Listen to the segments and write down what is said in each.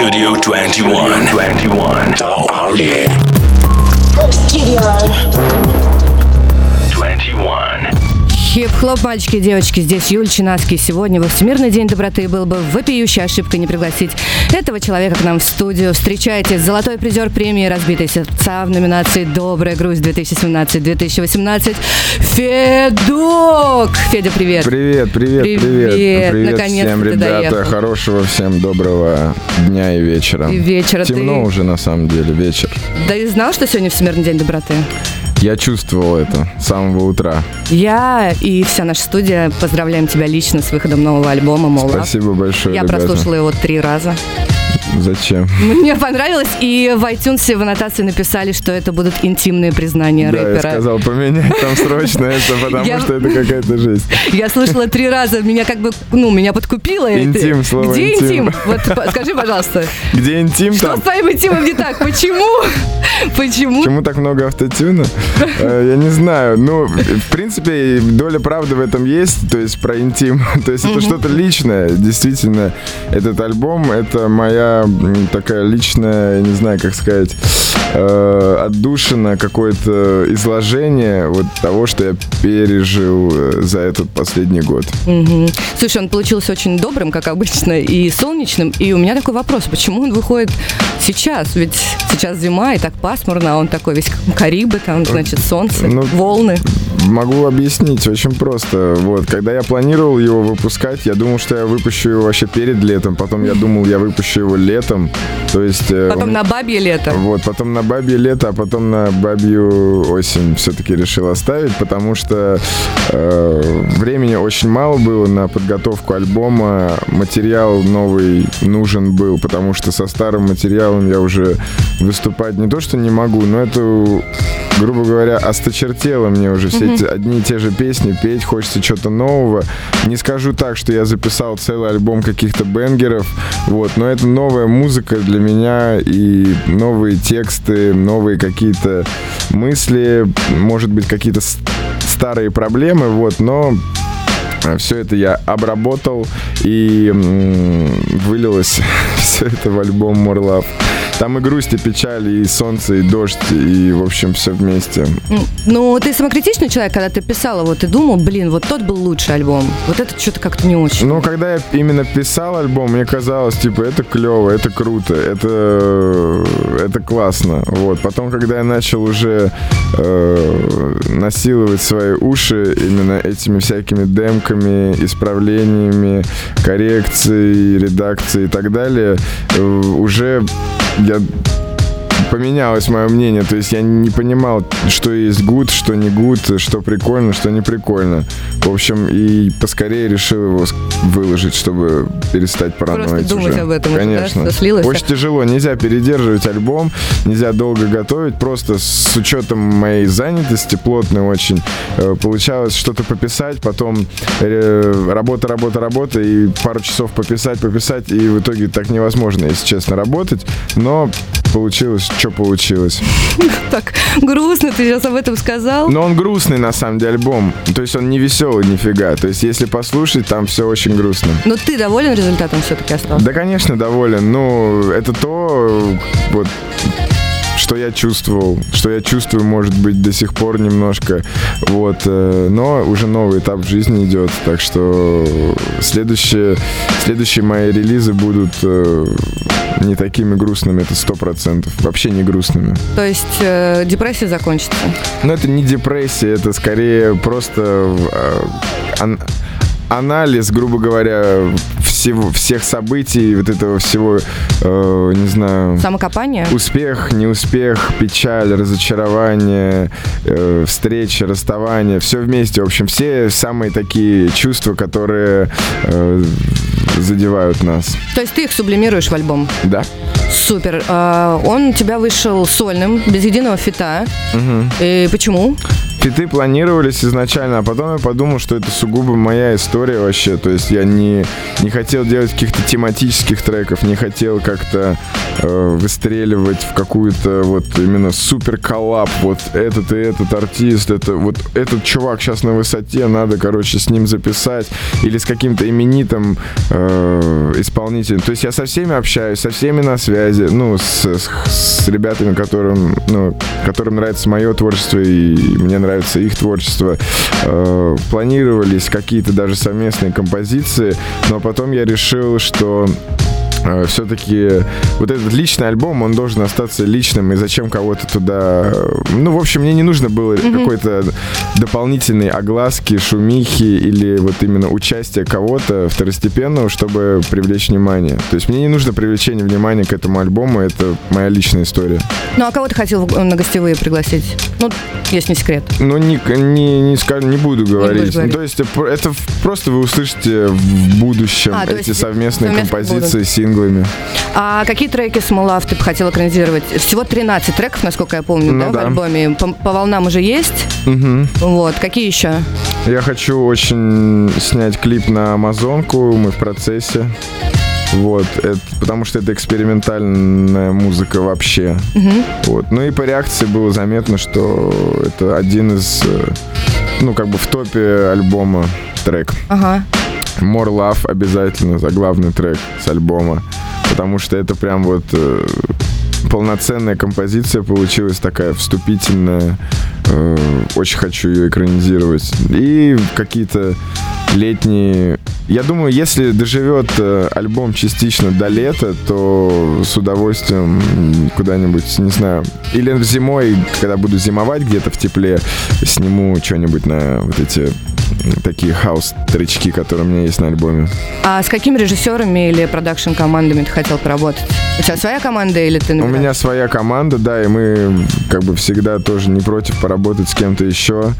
Studio 21. 21. Oh, yeah. Studio. 21. Хип-хлоп, мальчики и девочки, здесь Юля Чинаски. Сегодня во Всемирный день доброты был бы вопиющей ошибкой не пригласить этого человека к нам в студию. Встречайте, золотой призер премии «Разбитые сердца» в номинации «Добрая Грусть 2017-2018» Федук! Федя, привет! Привет, привет, привет. Привет, Привет наконец-то всем, ребята. доехал. Хорошего всем доброго дня и вечера. И вечера Темно ты- уже на самом деле, вечер. Да и знал, что сегодня Всемирный день доброты? Я чувствовал это с самого утра. Я и вся наша студия поздравляем тебя лично с выходом нового альбома «Мол Love». Спасибо большое, Я ребята. прослушала его три раза. Зачем? Мне понравилось, и в iTunes в аннотации написали, что это будут интимные признания Да, я рэпера. сказал поменять там срочно это, потому Я- что это какая-то жесть. Я слышала три раза, меня как бы, ну, меня подкупило. это. Интим, слово Где интим. интим? Вот скажи, пожалуйста, Где интим что там? с твоим интимом не так? Почему? Почему? Почему так много автотюна? Э, Я не знаю. Ну, в принципе, доля правды в этом есть, то есть про интим. То есть это что-то личное. Действительно, этот альбом — это моя такая личная, я не знаю, как сказать, э, отдушина, какое-то изложение вот того, что я пережил э, за этот последний год. Мгм. Слушай, он получился очень добрым, как обычно, и солнечным. И у меня такой вопрос, почему он выходит сейчас? Ведь сейчас зима, и так пасмурно, а он такой весь Карибы, там, значит, солнце, Ну, волны. Могу объяснить очень просто. Вот, когда я планировал его выпускать, я думал, что я выпущу его вообще перед летом. Потом я думал, я выпущу его летом. То есть... э, Потом он- на бабье лето. Вот, потом на бабье лето, а потом на бабью осень все-таки решил оставить, потому что э, времени очень мало было на подготовку альбома. Материал новый нужен был, потому что со старым материалом я уже выступать не то что не могу, но это, грубо говоря, осточертело мне уже все эти одни и те же песни, петь хочется что-то нового. Не скажу так, что я записал целый альбом каких-то бенгеров, вот, но это новая музыка для меня и новые тексты, новые какие-то мысли, может быть, какие-то старые проблемы, вот, но все это я обработал и вылилось все это в альбом More Love. Там и грусть, и печаль, и солнце, и дождь, и, в общем, все вместе. Ну, ты самокритичный человек, когда ты писала, вот ты думал, блин, вот тот был лучший альбом. Вот это что-то как-то не очень. Ну, когда я именно писал альбом, мне казалось, типа, это клево, это круто, это, это классно. Вот. Потом, когда я начал уже э, насиловать свои уши именно этими всякими демками, исправлениями, коррекцией, редакцией и так далее, э, уже я поменялось мое мнение. То есть я не понимал, что есть гуд, что не гуд, что прикольно, что не прикольно. В общем, и поскорее решил его выложить, чтобы перестать параноить думать уже. об этом уже, да, Конечно. слилось. Очень тяжело. Нельзя передерживать альбом, нельзя долго готовить. Просто с учетом моей занятости, плотной очень, э, получалось что-то пописать, потом э, работа, работа, работа, и пару часов пописать, пописать, и в итоге так невозможно, если честно, работать. Но получилось, что получилось. Так грустно ты сейчас об этом сказал. Но он грустный, на самом деле, альбом. То есть он не веселый нифига. То есть если послушать, там все очень грустно. Но ты доволен результатом все-таки остался? Да, конечно, доволен. Ну, это то, вот, что я чувствовал, что я чувствую, может быть, до сих пор немножко, вот, э, но уже новый этап в жизни идет, так что следующие, следующие мои релизы будут э, не такими грустными, это сто процентов, вообще не грустными. То есть э, депрессия закончится? Но это не депрессия, это скорее просто э, ан- анализ, грубо говоря, всего, всех событий, вот этого всего, э, не знаю, Самокопание? успех, неуспех, печаль, разочарование, э, встреча, расставание, все вместе. В общем, все самые такие чувства, которые э, задевают нас. То есть ты их сублимируешь в альбом? Да? Супер. А, Он у тебя вышел сольным, без единого фита. И почему? Фиты планировались изначально, а потом я подумал, что это сугубо моя история вообще. То есть я не, не хотел делать каких-то тематических треков, не хотел как-то э, выстреливать в какую-то вот именно супер коллаб. Вот этот и этот артист, это вот этот чувак сейчас на высоте, надо, короче, с ним записать. Или с каким-то именитым э, исполнителем. То есть я со всеми общаюсь, со всеми на связи, ну, с, с, с ребятами, которым, ну, которым нравится мое творчество и мне нравится их творчество. Э, планировались какие-то даже совместные композиции, но потом я решил, что э, все-таки вот этот личный альбом, он должен остаться личным, и зачем кого-то туда... Ну, в общем, мне не нужно было mm-hmm. какой-то дополнительной огласки, шумихи или вот именно участия кого-то второстепенного, чтобы привлечь внимание. То есть мне не нужно привлечение внимания к этому альбому, это моя личная история. Ну, а кого ты хотел на гостевые пригласить? Ну, если не секрет. Ну, не, не, не, скажу, не буду говорить. Не ну, то есть это просто вы услышите в будущем а, эти совместные композиции, синглы синглами. А какие треки Small ты бы хотел экранизировать? Всего 13 треков, насколько я помню, ну, да, да, в альбоме. По, по волнам уже есть. Угу. Вот. Какие еще? Я хочу очень снять клип на Амазонку. Мы в процессе. Вот, это, потому что это экспериментальная музыка вообще. Угу. Вот. Ну и по реакции было заметно, что это один из, э, ну, как бы в топе альбома трек. Ага. More Love обязательно за главный трек с альбома. Потому что это прям вот э, полноценная композиция получилась такая вступительная. Э, очень хочу ее экранизировать. И какие-то летние... Я думаю, если доживет э, альбом частично до лета, то с удовольствием куда-нибудь, не знаю, или зимой, когда буду зимовать где-то в тепле, сниму что-нибудь на вот эти такие хаус-тречки, которые у меня есть на альбоме. А с какими режиссерами или продакшн-командами ты хотел поработать? У тебя своя команда или ты... Наверное... У меня своя команда, да, и мы как бы всегда тоже не против поработать с кем-то еще.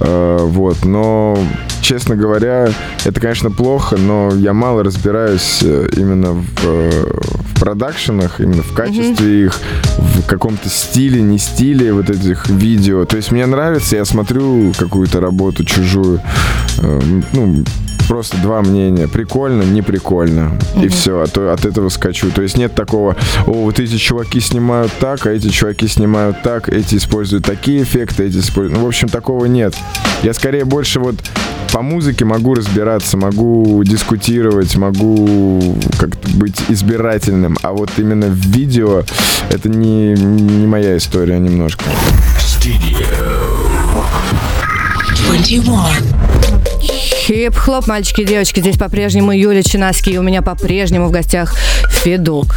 Э, вот, но, честно говоря, это, конечно, плохо, но я мало разбираюсь э, именно в, э, в продакшенах, именно в качестве mm-hmm. их, в каком-то стиле, не стиле вот этих видео. То есть мне нравится, я смотрю какую-то работу чужую, ну, просто два мнения. Прикольно, не прикольно. Mm-hmm. И все, а то от этого скачу. То есть нет такого, о, вот эти чуваки снимают так, а эти чуваки снимают так, эти используют такие эффекты, эти используют... Ну, в общем, такого нет. Я скорее больше вот по музыке могу разбираться, могу дискутировать, могу как-то быть избирательным, а вот именно в видео это не, не моя история немножко. Studio 21. Хип-хлоп, мальчики и девочки. Здесь по-прежнему Юля Чинаски. И у меня по-прежнему в гостях Федук.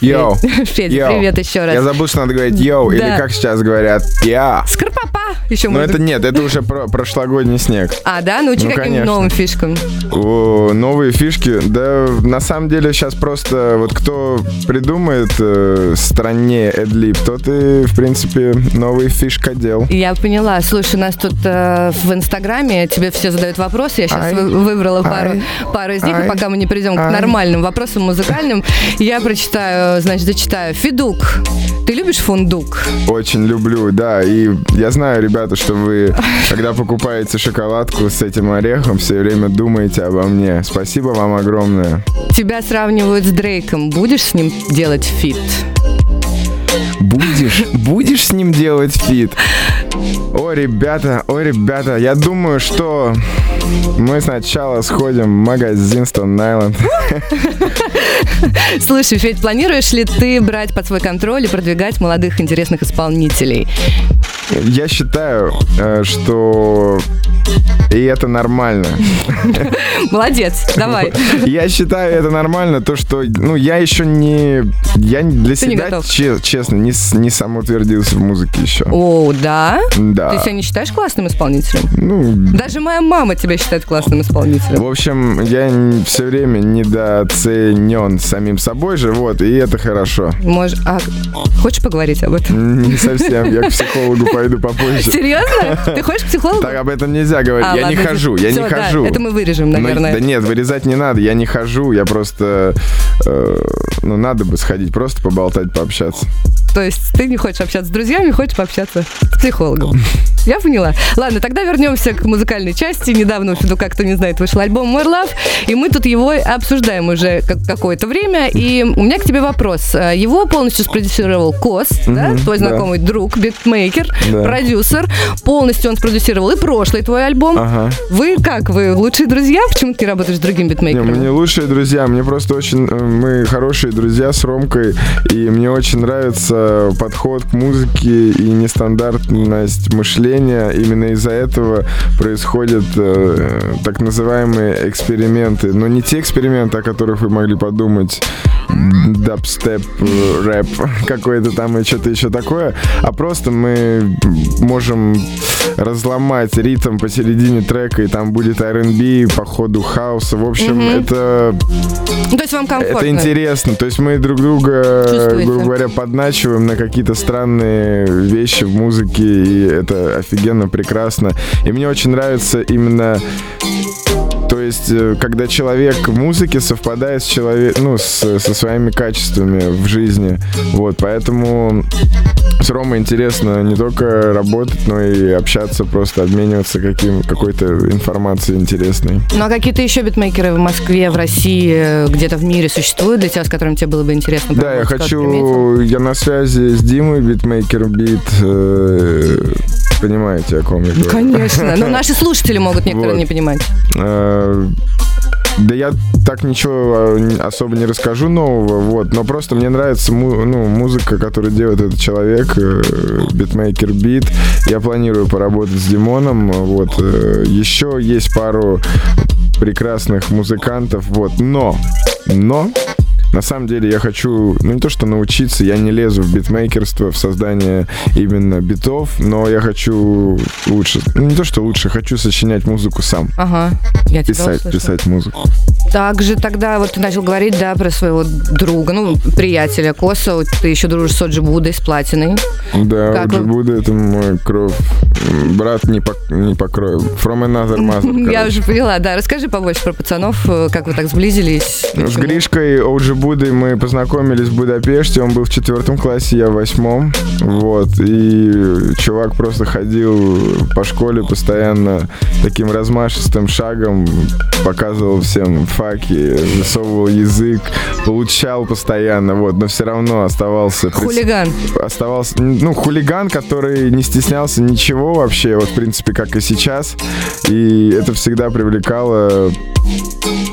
Yo. Федя, yo. привет еще раз. Я забыл, что надо говорить yo, да. или как сейчас говорят, yeah. Skrr, pa, pa еще Но это нет, это уже про прошлогодний снег. А, да? Научи ну, каким новым фишкам. О, новые фишки? Да, на самом деле сейчас просто вот кто придумает э, стране Эдлип, тот и, в принципе, новый фишкодел. Я поняла. Слушай, у нас тут э, в Инстаграме тебе все задают вопросы. Я сейчас ай, выбрала пару, ай, пару из них, ай, пока мы не придем ай. к нормальным вопросам музыкальным, я прочитаю, значит, зачитаю. Федук, ты любишь фундук? Очень люблю, да. И я знаю, ребята, что вы, когда покупаете шоколадку с этим орехом, все время думаете обо мне. Спасибо вам огромное. Тебя сравнивают с Дрейком. Будешь с ним делать feat? Будешь, будешь с ним делать feat? О, ребята, о, ребята, я думаю, что мы сначала сходим в магазин Stone Island. Слушай, Федь, планируешь ли ты брать под свой контроль и продвигать молодых интересных исполнителей? Я считаю, э, что и это нормально. Молодец, давай. Я считаю это нормально, то, что, ну, я еще не, я для Ты себя, че, честно, не, не самоутвердился в музыке еще. О, да? Да. Ты себя не считаешь классным исполнителем? Ну, Даже моя мама тебя считает классным исполнителем. В общем, я все время недооценен самим собой же, вот, и это хорошо. Может, а хочешь поговорить об этом? Не совсем, я к психологу пойду попозже. Серьезно? Ты хочешь к психологу? Так, об этом нельзя говорить. А, я не ладно, хожу, я всё, не да, хожу. это мы вырежем, Но- наверное. да нет, вырезать не надо, я не хожу, я просто... э, ну, надо бы сходить, просто поболтать, пообщаться. То есть ты не хочешь общаться с друзьями, хочешь пообщаться с психологом. Я поняла. Ладно, тогда вернемся к музыкальной части. Недавно, ну, как кто не знает, вышел альбом More Love, и мы тут его обсуждаем уже как- какое-то время. И у меня к тебе вопрос. Э, Его полностью спродюсировал Кос, да, твой да. знакомый друг, битмейкер, Да. продюсер. Полностью он спродюсировал и прошлый твой альбом. Ага. Вы как? Вы лучшие друзья? Почему ты не работаешь с другим Не, битмейкером? мы не лучшие друзья, мне просто очень... э, Мы хорошие друзья с Ромкой, и мне очень нравится подход к музыке и нестандартность мышления. Именно из-за этого происходят э, так называемые эксперименты. Но не те эксперименты, о которых вы могли подумать, дабстеп, рэп, какой-то там и что-то еще такое, а просто мы можем разломать ритм посередине трека, и там будет R&B по ходу хаоса. В общем, это, Ну, то есть вам комфортно? это интересно. То есть мы друг друга, Чувствуете? грубо говоря, подначиваем на какие-то странные вещи в музыке, и это офигенно прекрасно. И мне очень нравится именно есть, э, когда человек в музыке совпадает с человек, ну, с- со своими качествами в жизни. Вот, поэтому с Ромой интересно не только работать, но и общаться, просто обмениваться каким, какой-то информацией интересной. Ну а какие-то еще битмейкеры в Москве, в России, э, где-то в мире существуют для тебя, с которыми тебе было бы интересно Да, я хочу, я на связи с Димой, битмейкер бит. э, Понимаете, о ком я говорю? Конечно. Но наши слушатели могут некоторые Вот. не понимать. Э, Да я так ничего э, особо не расскажу нового, вот, но просто мне нравится му- ну, музыка, которую делает этот человек, э, битмейкер бит. Я планирую поработать с Димоном, вот. э, Еще есть пару прекрасных музыкантов, вот, но, но на самом деле я хочу, ну не то что научиться, я не лезу в битмейкерство, в создание именно битов, но я хочу лучше, ну не то что лучше, хочу сочинять музыку сам. Ага, я тебя Писать, услышала. писать музыку. Также тогда вот ты начал говорить, да, про своего друга, ну, приятеля Коса, вот ты еще дружишь с Оджи Будой, с Платиной. Да, Как Оджи вы- Буда это мой кровь. М, Брат не по, не по крови. From another mother. Я уже поняла, да. Расскажи побольше про пацанов, э, как вы так сблизились. С? Гришкой Оджи Будой мы познакомились в Будапеште. Он был в четвертом классе, я в восьмом. Вот. И чувак просто ходил по школе постоянно таким размашистым шагом, показывал всем факи, высовывал язык, получал постоянно, вот, но все равно оставался... Хулиган. оставался, ну, хулиган, который не стеснялся ничего вообще, вот, в принципе, как и сейчас. И это всегда привлекало...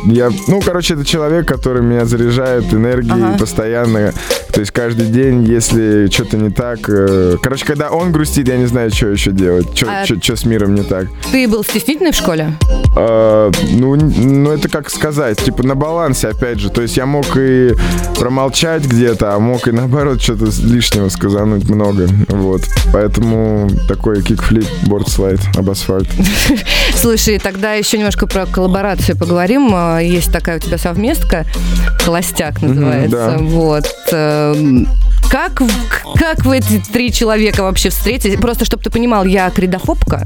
Я, ну, короче, это человек, который меня заряжает энергией Ага. постоянно. То есть каждый день, если что-то не так... э, Короче, когда он грустит, я не знаю, что еще делать. Что А- с миром не так. Ты был стеснительный в школе? А, ну, ну, это как сказать, типа на балансе, опять же. То есть я мог и промолчать где-то, а мог и наоборот что-то лишнего сказануть много. Вот. Поэтому такой кикфлип, бордслайд об асфальт. Слушай, тогда еще немножко про коллаборацию поговорим. А, Есть такая у тебя совместка, «Холостяк» называется. да. Вот. Эм, Как, как вы эти три человека вообще встретились? Просто, чтобы ты понимал, я кридофобка.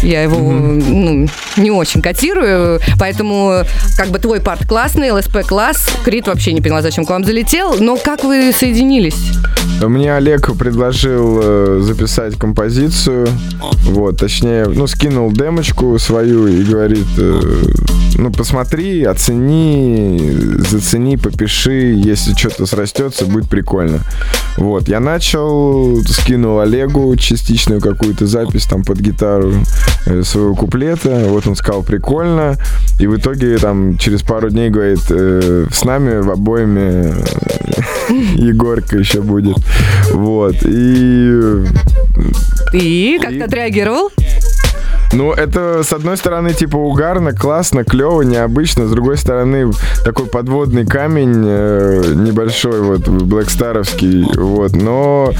Я его ну, не очень котирую, поэтому как бы твой парт классный, ЛСП класс. Крид вообще не поняла, зачем к вам залетел. Но как вы соединились? Мне Олег предложил э, записать композицию. Вот, точнее, ну, скинул демочку свою и говорит, э, ну, посмотри, оцени, зацени, попиши, если что-то срастется, будет прикольно. Вот, я начал, скинул Олегу частичную какую-то запись там под гитару э, своего куплета. Вот он сказал, прикольно. И в итоге там через пару дней говорит, э, с нами в обоими э, Егорка еще будет. Вот. И И как ты отреагировал? Ну, это, с одной стороны, типа, угарно, классно, клево, необычно. С другой стороны, такой подводный камень э, небольшой, вот, блэкстаровский, вот. Но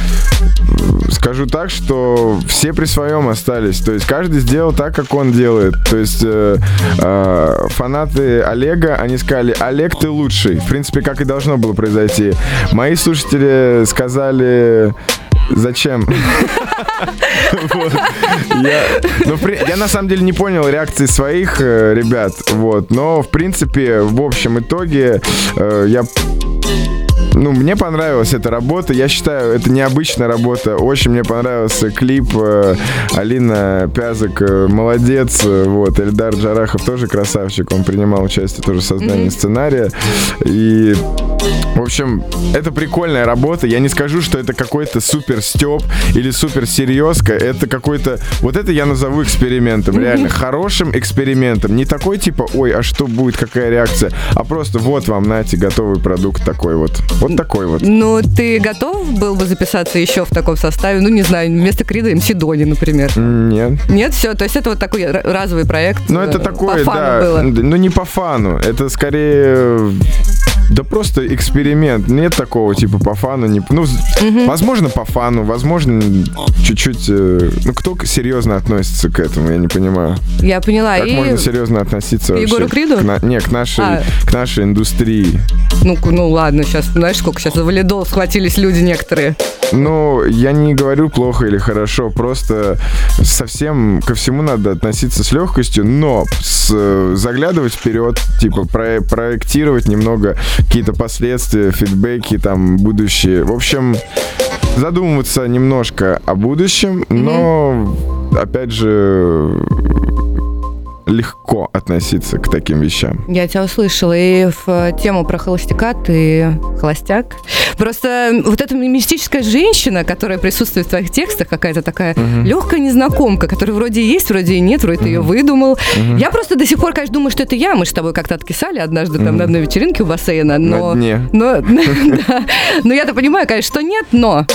скажу так, что все при своем остались. То есть каждый сделал так, как он делает. То есть э, э, фанаты Олега, они сказали, Олег, ты лучший. В принципе, как и должно было произойти. Мои слушатели сказали, зачем? Ну, я на самом деле не понял реакции своих э, ребят, вот, но в принципе в общем итоге э, я ну, мне понравилась эта работа. Я считаю, это необычная работа. Очень мне понравился клип. э, Алина Пязок э, молодец. э, Вот. Эльдар Джарахов тоже красавчик. Он принимал участие тоже в создании сценария. И в общем, это прикольная работа. Я не скажу, что это какой-то супер степ или супер серьезка. Это какой-то... Вот это я назову экспериментом. Реально хорошим экспериментом. Не такой типа, ой, а что будет, какая реакция? А просто вот вам, нате, готовый продукт такой вот. Вот такой вот. Ну, ты готов был бы записаться еще в таком составе? Ну, не знаю, вместо Крида МС Дони, например. Нет. Нет, все, то есть это вот такой разовый проект. Ну, это э, такое, да. было. Ну, не по фану. Это скорее... Да просто эксперимент. Нет такого, типа, по фану. Не... Ну, з- возможно, по фану, возможно, чуть-чуть... э, Ну, кто серьезно относится к этому, я не понимаю. Я поняла. Как и, можно серьезно относиться к Егору Криду? к на- Не, к нашей, А. к нашей индустрии. ну, ну, ладно, сейчас, знаешь, сколько сейчас за валидол схватились люди некоторые. Ну, я не говорю плохо или хорошо, просто совсем ко всему надо относиться с легкостью, но с- э, заглядывать вперед, типа про- проектировать немного какие-то последствия, фидбэки, там, будущее. В общем, задумываться немножко о будущем, но, опять же, легко относиться к таким вещам. Я тебя услышала. И в э, тему про холостяка ты холостяк. Просто вот эта мистическая женщина, которая присутствует в твоих текстах, какая-то такая легкая незнакомка, которая вроде есть, вроде и нет, вроде ты ее выдумал. Я просто до сих пор, конечно, думаю, что это я. Мы с тобой как-то откисали однажды там на одной вечеринке у бассейна. Но, На дне. Но, но я-то понимаю, конечно, что нет, но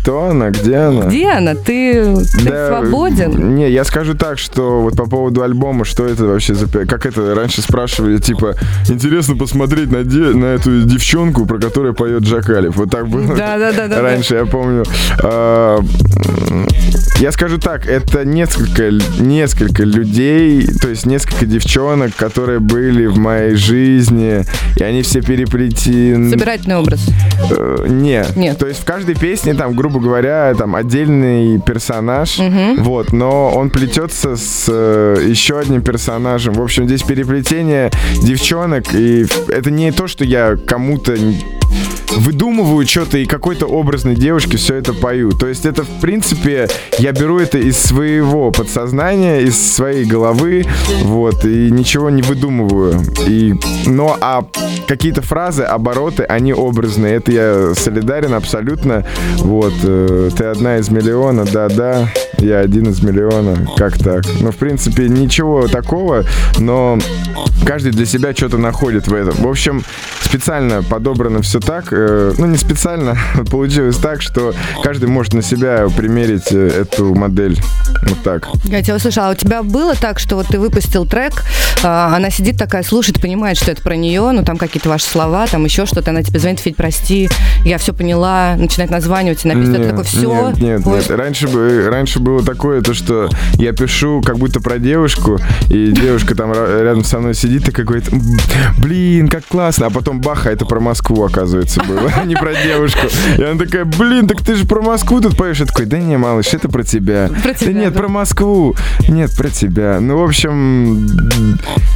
Кто она, где она? где она? Ты, ты Да, свободен? Не, я скажу так, что вот по поводу альбома, что это вообще за... Как это раньше спрашивали, типа, интересно посмотреть на, де- на эту девчонку, про которую поет Джакалев. Вот так было. Да-да-да-да-да. Раньше, я помню. А, Я скажу так, это несколько, несколько людей, то есть несколько девчонок, которые были в моей жизни, и они все переплетены. Собирательный образ. Э, Не. Нет. То есть в каждой песне, там, грубо говоря, там отдельный персонаж, вот, но он плетется с э, еще одним персонажем. В общем, здесь переплетение девчонок, и это не то, что я кому-то выдумываю что-то и какой-то образной девушке все это пою. То есть это, в принципе, я беру это из своего подсознания, из своей головы, вот, и ничего не выдумываю. И, но, а какие-то фразы, обороты, они образные. Это я солидарен абсолютно. Вот, э, ты одна из миллиона, да-да, я один из миллиона. Как так? Ну, в принципе, ничего такого, но каждый для себя что-то находит в этом. В общем, специально подобрано все так. э, ну, не специально, получилось так, что каждый может на себя примерить э, эту модель. Вот так. Я тебя услышала. А у тебя было так, что вот ты выпустил трек, а, она сидит такая, слушает, понимает, что это про нее, ну там какие-то ваши слова, там еще что-то, она тебе звонит, Федь, прости, я все поняла, начинает названивать и написать, это такой, все. Нет, нет, нет. Раньше, раньше было такое, то, что я пишу как будто про девушку, и девушка там рядом со мной сидит и говорит, «М, блин, как классно, а потом бах, а это про Москву, оказывается, было, а не про девушку. И она такая, блин, так ты же про Москву тут поешь. Я такой, да не, малыш, это про тебя. Про тебя, Да нет, да. про Москву. Нет, про тебя. Ну, в общем,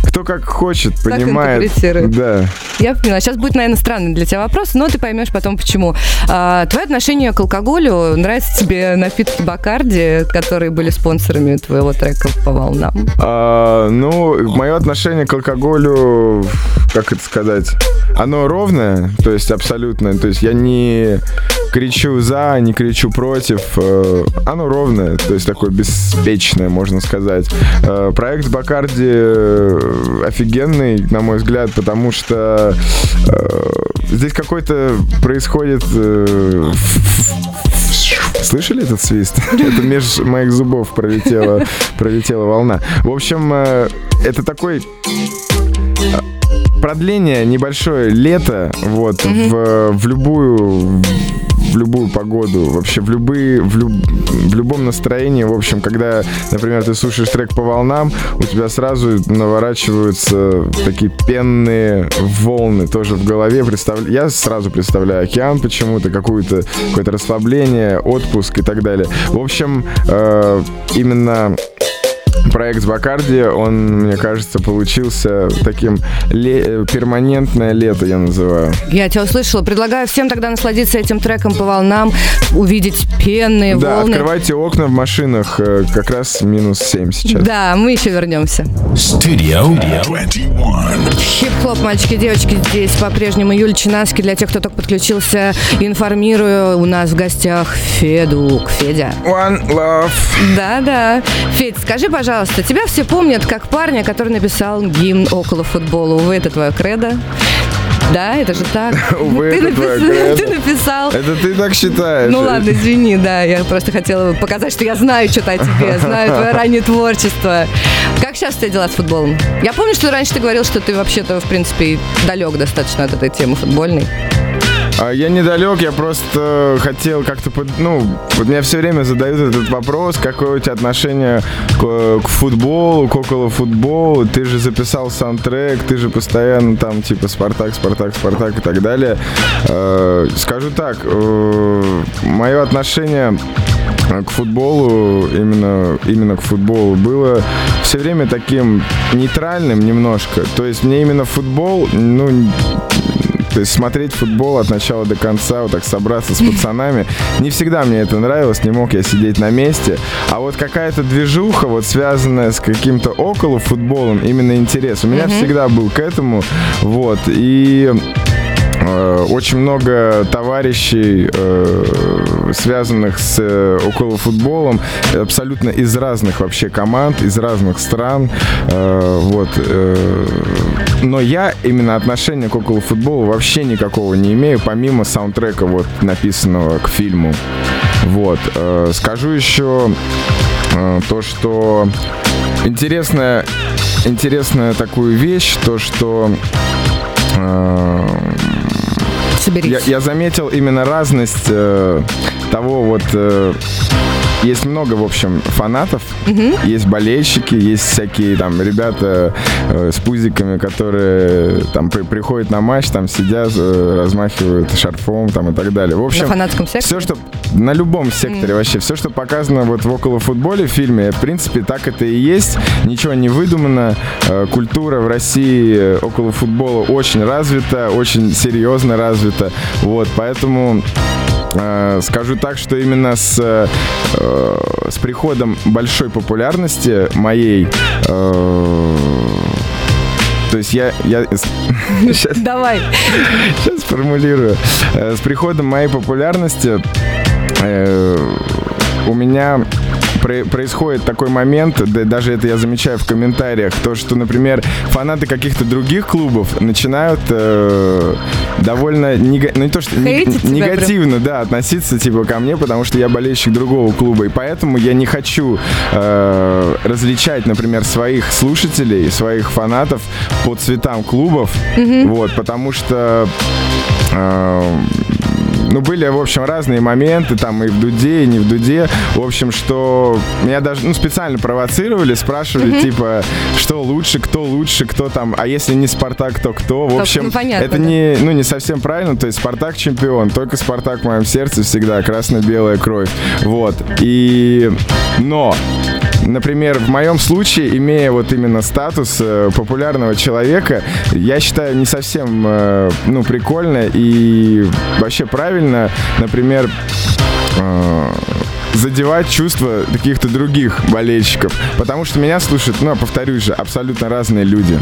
кто как хочет, Так понимает. Да. Я поняла. Сейчас будет, наверное, странный для тебя вопрос, но ты поймешь потом почему. А, твое отношение к алкоголю, нравятся тебе напитки Бакарди, которые были спонсорами твоего трека по волнам? А, ну, мое отношение к алкоголю, как это сказать, оно ровное, то есть абсолютно. То есть я не кричу за, не кричу против. э, Оно ровное, то есть такое беспечное, можно сказать. Э, Проект Бакарди э, офигенный, на мой взгляд, потому что здесь какой-то происходит... Слышали этот свист? Это меж моих зубов пролетела, пролетела волна. В общем, это такой продление небольшое лето, вот, в, в любую в любую погоду, вообще в любые, в, люб, в любом настроении, в общем, когда, например, ты слушаешь трек по волнам, у тебя сразу наворачиваются такие пенные волны тоже в голове. Представ... Я сразу представляю океан почему-то, какую-то, какое-то расслабление, отпуск и так далее. В общем, э, именно проект с Бакарди, он, мне кажется, получился таким ле- перманентное лето, я называю. Я тебя услышала. Предлагаю всем тогда насладиться этим треком по волнам, увидеть пенные Да, волны. открывайте окна в машинах, э, как раз минус 7 сейчас. Да, мы еще вернемся. Studio 21. Хип-хоп, мальчики и девочки, здесь по-прежнему Юль Чинаски. Для тех, кто только подключился, информирую, у нас в гостях Федук. Федя. One love. Да-да. Федь, скажи, пожалуйста, тебя все помнят как парня, который написал гимн около футбола. Увы, это твое кредо. Да, это же так. Увы, ты, это напис- кредо. ты написал. Это ты так считаешь? Ну ладно, извини, да, я просто хотела показать, что я знаю что-то о тебе, знаю твое раннее творчество. Как сейчас у тебя дела с футболом? Я помню, что раньше ты говорил, что ты вообще-то, в принципе, далек достаточно от этой темы футбольной. А Я недалек, я просто хотел как-то, под- ну, вот меня все время задают этот вопрос, какое у тебя отношение к, к футболу, к около футболу, ты же записал саундтрек, ты же постоянно там типа Спартак, Спартак, Спартак и так далее. Э, скажу так, мое отношение к футболу, именно, именно к футболу, было все время таким нейтральным немножко. То есть мне именно футбол, ну, то есть смотреть футбол от начала до конца, вот так собраться с пацанами. Не всегда мне это нравилось, не мог я сидеть на месте. А вот какая-то движуха, вот связанная с каким-то около футболом, именно интерес. У меня всегда был к этому. Вот. И э, очень много товарищей, э, связанных с э, около футболом, абсолютно из разных вообще команд, из разных стран. Вот. Но я именно отношения к около футболу вообще никакого не имею, помимо саундтрека, вот, написанного к фильму. Вот. Э, скажу еще э, то, что интересная, интересная такую вещь, то, что э, Соберись. я, я заметил именно разность э, того вот... э, есть много, в общем, фанатов, есть болельщики, есть всякие там ребята э, с пузиками, которые там при- приходят на матч, там сидят, э, размахивают шарфом там и так далее. В общем, На фанатском секторе? все, что на любом секторе вообще, все, что показано вот в около футболе в фильме, в принципе, так это и есть. Ничего не выдумано. Э, Культура в России э, около футбола очень развита, очень серьезно развита. Вот, поэтому э, скажу так, что именно с, э, с приходом большой популярности моей э, то есть я, я сейчас Давай. Сейчас сформулирую. Э, С приходом моей популярности э, у меня про- происходит такой момент, да, даже это я замечаю в комментариях, то, что, например, фанаты каких-то других клубов начинают э, довольно нега- ну, не то, что не- негативно, да, относиться типа ко мне, потому что я болельщик другого клуба, и поэтому я не хочу э, различать, например, своих слушателей, своих фанатов по цветам клубов, вот, потому что э, ну, были, в общем, разные моменты, там, и в Дуде, и не в Дуде. В общем, что меня даже, ну, специально провоцировали, спрашивали, типа, что лучше, кто лучше, кто там, а если не Спартак, то кто? В общем, ну, понятно, это да. не, ну, не совсем правильно, то есть Спартак чемпион, только Спартак в моем сердце всегда, красно-белая кровь. Вот. И... Но Например, в моем случае, имея вот именно статус э, популярного человека, я считаю не совсем, э, ну, прикольно и вообще правильно, например, э, задевать чувства каких-то других болельщиков. Потому что меня слушают, ну, повторюсь же, абсолютно разные люди.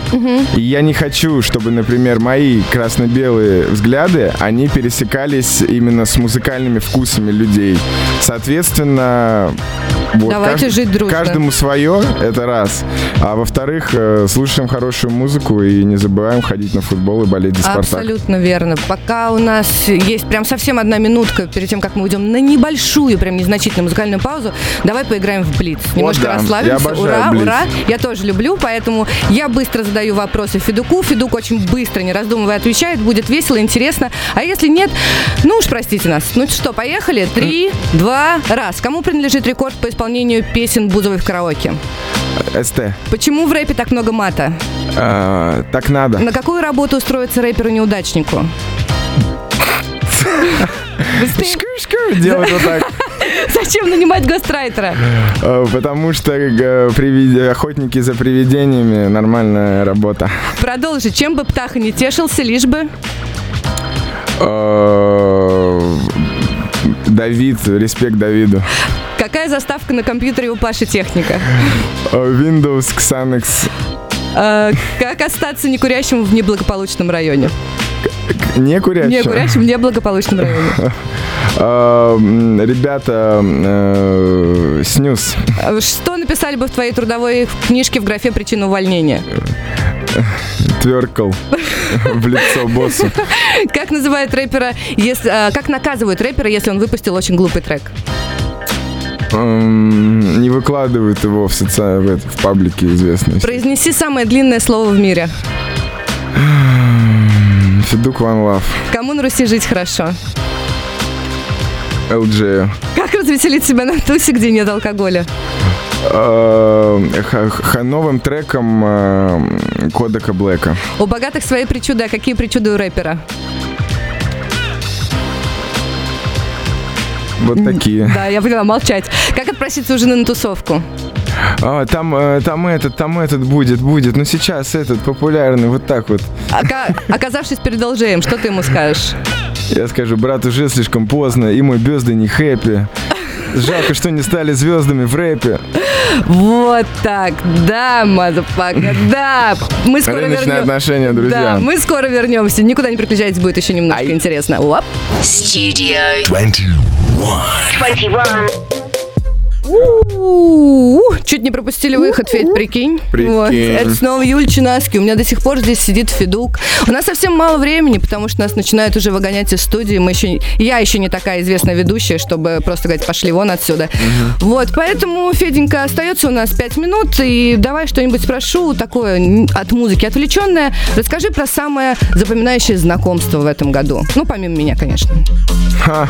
И я не хочу, чтобы, например, мои красно-белые взгляды, они пересекались именно с музыкальными вкусами людей. Соответственно, вот, Давайте жить дружно. Каждому свое, это раз. А во-вторых, э, слушаем хорошую музыку и не забываем ходить на футбол и болеть за Спартак. Абсолютно верно. Пока у нас есть прям совсем одна минутка перед тем, как мы уйдем на небольшую, прям незначительную музыкальную паузу. Давай поиграем в Блиц. Немножко да. расслабимся. Я ура, Блиц. ура. Я тоже люблю, поэтому я быстро задаю вопросы Федуку. Федук очень быстро, не раздумывая, отвечает. Будет весело, интересно. А если нет, ну уж простите нас. Ну что, поехали? Три, два, раз. Кому принадлежит рекорд по исполнению песен Бузовой в караоке? СТ. Почему в рэпе так много мата? А, так надо. На какую работу устроиться рэперу-неудачнику? Делать вот так. Зачем нанимать гострайтера? А, Потому что э, охотники за привидениями нормальная работа. Продолжи. Чем бы Птаха не тешился, лишь бы... А, Давид, респект Давиду. Какая заставка на компьютере у Паши техника? Windows, Xanax. Как остаться некурящим в неблагополучном районе? Не курящий. Некурящим в неблагополучном районе. А, м, Ребята, э, снюс. Что написали бы в твоей трудовой книжке в графе «Причина увольнения»? Тверкал в лицо боссу. Как называют рэпера, если, а, как наказывают рэпера, если он выпустил очень глупый трек? М, Не выкладывают его в, соци... в, паблике известность. Произнеси самое длинное слово в мире. Федук Ван Лав. Кому на Руси жить хорошо? LJ. Как развеселить себя на тусе, где нет алкоголя? Э, Новым треком э, Кодека Блэка. У богатых свои причуды, а какие причуды у рэпера? Вот такие. Да, я поняла, молчать. Как отпроситься у жены на тусовку? А, там, э, там этот, там этот будет, будет. Но сейчас этот популярный, вот так вот. Ока- Оказавшись перед Элджеем, что ты ему скажешь? Я скажу, брат, уже слишком поздно, и мой birthday не happy. Жалко, что не стали звездами в рэпе. Вот так, да, motherfucka, да. Мы скоро Рыночные вернем- отношения, друзья. Да, мы скоро вернемся. Никуда не переключайтесь, будет еще немножко Ай. интересно. Оп. Studio 21. 21. У-у-у. Чуть не пропустили выход, Федь, прикинь. Прикинь. Вот. Это снова Юль Чинаски. У меня до сих пор здесь сидит Федук. У нас совсем мало времени, потому что нас начинают уже выгонять из студии. Мы еще, я еще не такая известная ведущая, чтобы просто говорить, пошли вон отсюда. Вот, поэтому, Феденька, остается у нас пять минут, и давай что-нибудь спрошу, такое н- от музыки отвлеченное. Расскажи про самое запоминающее знакомство в этом году. Ну, помимо меня, конечно. Ха.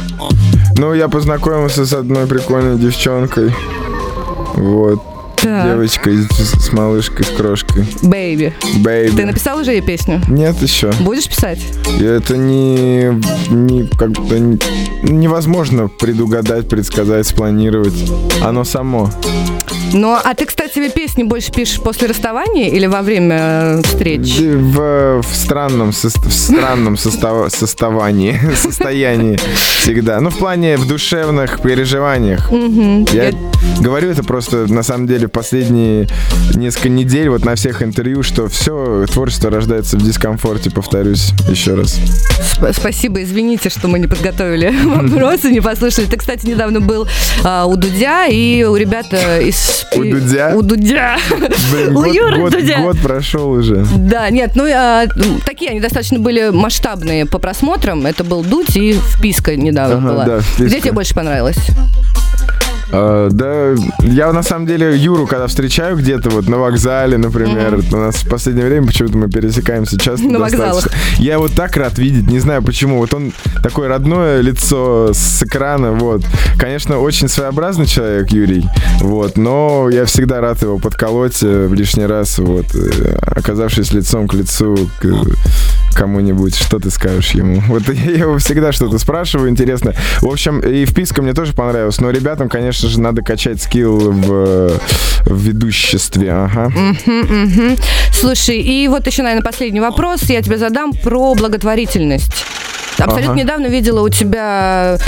Ну, я познакомился с одной прикольной девчонкой. Вот. Так. Девочкой с, с малышкой, с крошкой. Baby. Ты Baby. написал уже ей песню? Нет еще. Будешь писать? И это не, не как бы не- невозможно предугадать, предсказать, спланировать. Оно само. Ну, а ты, кстати, себе песни больше пишешь после расставания или во время э, встреч? В, в странном, сос- в странном состав- составании, состоянии всегда. Ну, в плане в душевных переживаниях. Я говорю это просто, на самом деле, последние несколько недель вот на всех интервью, что все творчество рождается в дискомфорте, повторюсь еще раз. Сп- Спасибо, извините, что мы не подготовили вопросы, не послушали. Ты, кстати, недавно был а, у Дудя и у ребят э, из... У Дудя? У Дудя. Блин, У год, Юры год- Дудя. год прошел уже. Да, нет, ну а, такие они достаточно были масштабные по просмотрам. Это был Дудь и вписка недавно Ага, была. да, «Вписка». Где тебе больше понравилось? А, да, я на самом деле Юру, когда встречаю где-то вот на вокзале, например, у нас в последнее время почему-то мы пересекаемся часто. На вокзалах. Я его так рад видеть, не знаю почему. Вот он такое родное лицо с экрана, вот. Конечно, очень своеобразный человек Юрий, вот, но я всегда рад его подколоть э, в лишний раз, вот, э, оказавшись лицом к лицу к кому-нибудь, что ты скажешь ему? Вот я его всегда что-то спрашиваю, интересно. В общем, и вписка мне тоже понравилась, но ребятам, конечно же, надо качать скилл в, в ведуществе, ага. Мгм. Слушай, и вот еще, наверное, последний вопрос я тебе задам про благотворительность. Абсолютно Ага. недавно видела у тебя,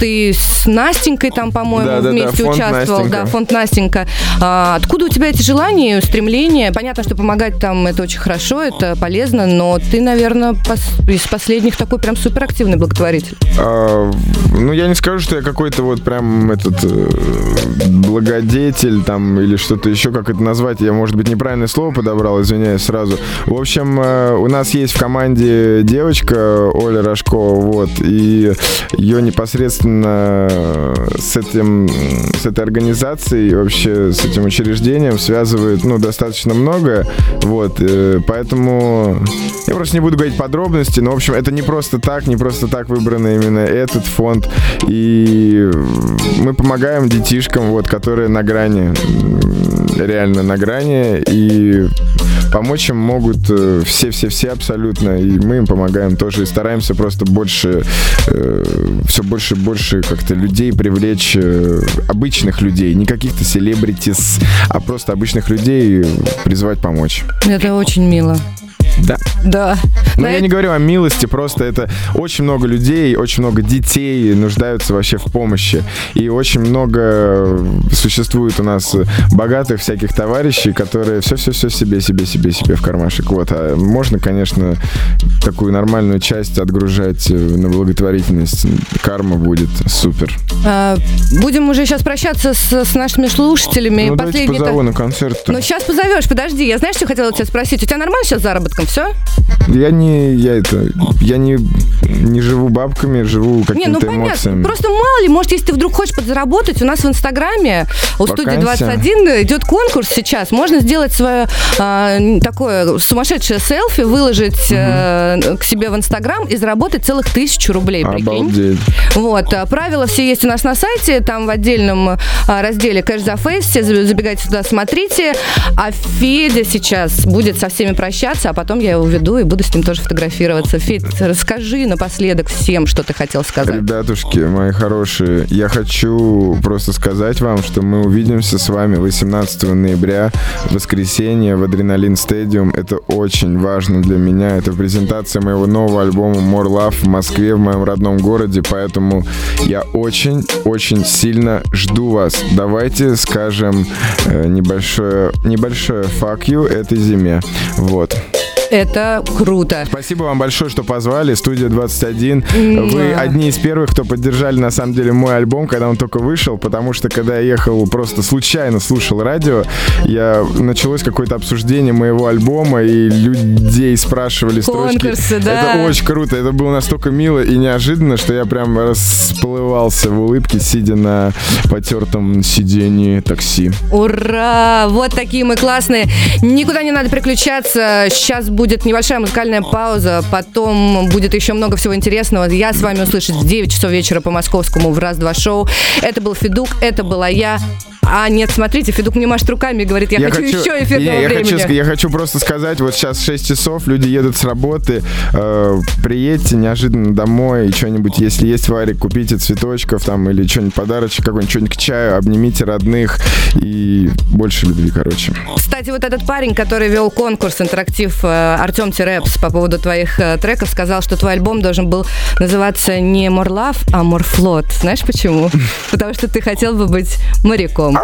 ты с Настенькой там, по-моему, Да-да-да, вместе фонд участвовал. Настенька. Да, фонд Настенька. А, откуда у тебя эти желания, стремления? Понятно, что помогать там это очень хорошо, это полезно, но ты, наверное, пос- из последних такой прям суперактивный благотворитель. А, ну, я не скажу, что я какой-то вот прям этот э, благодетель там или что-то еще, как это назвать. Я, может быть, неправильное слово подобрал, извиняюсь сразу. В общем, э, у нас есть в команде девочка Оля Рожкова, вот, и ее непосредственно с этим, с этой организацией, вообще с этим учреждением связывает, ну, достаточно много, вот, э, поэтому я просто не буду говорить подробности, но, в общем, это не просто так, не просто так выбрано именно этот фонд, и мы помогаем детишкам, вот, которые на грани, реально на грани, и помочь им могут э, все-все-все абсолютно, и мы им помогаем тоже, и стараемся просто больше, э, все больше и больше как-то людей привлечь, э, обычных людей, не каких-то селебритис, а просто обычных людей призвать помочь. Это очень мило. Да. Да. Но На я это- не говорю о милости, просто это очень много людей, очень много детей нуждаются вообще в помощи. И очень много существует у нас богатых всяких товарищей, которые все-все-все себе, себе, себе, себе в кармашек. Вот. А можно, конечно, такую нормальную часть отгружать э, на благотворительность. Карма будет супер. А, Будем уже сейчас прощаться с, с нашими слушателями. ну, давайте Последний- позову на концерт. Ну, сейчас позовешь, подожди. Я знаешь, что хотела тебя спросить? У тебя нормально сейчас с заработком? Все? Я не, я это, я не, не живу бабками, живу Не, ну какими-то понятно. эмоциями. Просто мало ли, может, если ты вдруг хочешь подзаработать, у нас в Инстаграме у студии Вакансия. 21 идет конкурс сейчас. Можно сделать свое а, такое сумасшедшее селфи, выложить э, к себе в Инстаграм и заработать целых тысячу рублей, прикинь. Обалдеть. Вот, а, правила все есть у нас на сайте, там в отдельном а, разделе «Кэш за фейс», все за- забегайте туда, смотрите. А Федя сейчас будет со всеми прощаться, а потом я его веду и буду с ним тоже фотографироваться. Федь, расскажи напоследок всем, что ты хотел сказать. Ребятушки, мои хорошие, я хочу просто сказать вам, что мы увидимся с вами 18 ноября, воскресенье в Адреналин Стадиум. Это очень важно для меня. Это презентация моего нового альбома More Love в Москве, в моем родном городе, поэтому я очень-очень сильно жду вас. Давайте скажем э, небольшое, небольшое fuck you этой зиме. Вот. Это круто. Спасибо вам большое, что позвали. Студия 21. Вы одни из первых, кто поддержали, на самом деле, мой альбом, когда он только вышел, потому что, когда я ехал, просто случайно слушал радио, я началось какое-то обсуждение моего альбома, и людей спрашивали строчки. Конкурсы, да. Это очень круто. Это было настолько мило и неожиданно, что я прям расплывался в улыбке, сидя на потертом сидении такси. Ура! Вот такие мы классные. Никуда не надо переключаться. Сейчас будет небольшая музыкальная пауза. Потом будет еще много всего интересного. Я с вами услышать в 9 часов вечера по московскому в раз-два шоу. Это был Федук, это была я. А нет, смотрите, Федук мне машет руками и говорит, я, хочу, еще эфирного Не, я времени. хочу, я хочу просто сказать, вот сейчас 6 часов, люди едут с работы, э, приедьте неожиданно домой, и что-нибудь, если есть варик, купите цветочков там или что-нибудь подарочек какой-нибудь, что-нибудь к чаю, обнимите родных и больше любви, короче. Кстати, вот этот парень, который вел конкурс интерактив э, Артем Терепс по поводу твоих э, треков сказал, что твой альбом должен был называться не More Love, а More Float. Знаешь почему? Потому что ты хотел бы быть моряком.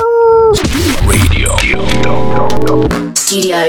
Studio